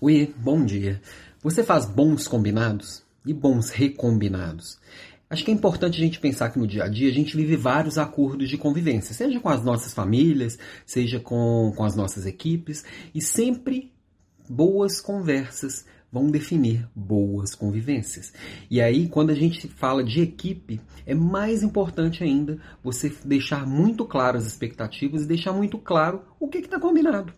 Oi, bom dia. Você faz bons combinados e bons recombinados? Acho que é importante a gente pensar que no dia a dia a gente vive vários acordos de convivência, seja com as nossas famílias, seja com, com as nossas equipes, e sempre boas conversas vão definir boas convivências. E aí, quando a gente fala de equipe, é mais importante ainda você deixar muito claro as expectativas e deixar muito claro o que está combinado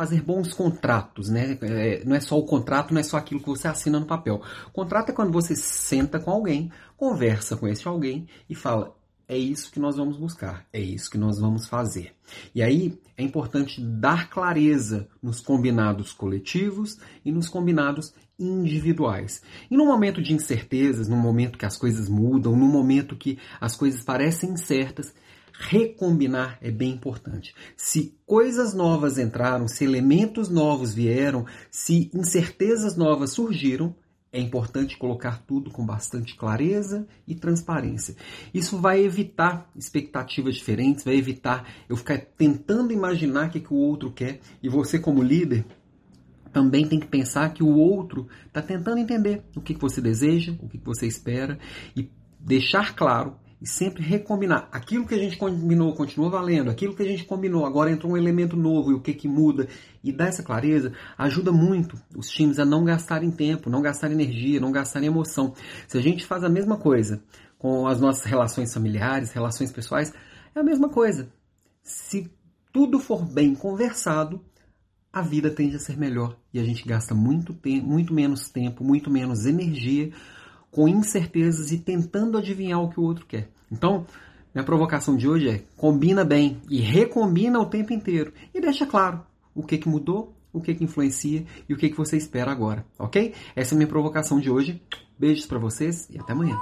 fazer bons contratos, né? É, não é só o contrato, não é só aquilo que você assina no papel. O contrato é quando você senta com alguém, conversa com esse alguém e fala: é isso que nós vamos buscar, é isso que nós vamos fazer. E aí é importante dar clareza nos combinados coletivos e nos combinados individuais. E no momento de incertezas, no momento que as coisas mudam, no momento que as coisas parecem incertas, recombinar é bem importante. Se coisas novas entraram, se elementos novos vieram, se incertezas novas surgiram, é importante colocar tudo com bastante clareza e transparência. Isso vai evitar expectativas diferentes, vai evitar eu ficar tentando imaginar o que, que o outro quer. E você, como líder, também tem que pensar que o outro está tentando entender o que, que você deseja, o que, que você espera e deixar claro e sempre recombinar. Aquilo que a gente combinou continua valendo, aquilo que a gente combinou, agora entrou um elemento novo e o que, que muda. E dar essa clareza ajuda muito os times a não gastarem tempo, não gastarem energia, não gastarem emoção. Se a gente faz a mesma coisa com as nossas relações familiares, relações pessoais, é a mesma coisa. Se tudo for bem conversado, a vida tende a ser melhor e a gente gasta muito, muito menos tempo, muito menos energia com incertezas e tentando adivinhar o que o outro quer. Então, minha provocação de hoje é: combina bem e recombina o tempo inteiro e deixa claro o que, que mudou, o que, que influencia e o que, que você espera agora, ok? Essa é a minha provocação de hoje. Beijos para vocês e até amanhã.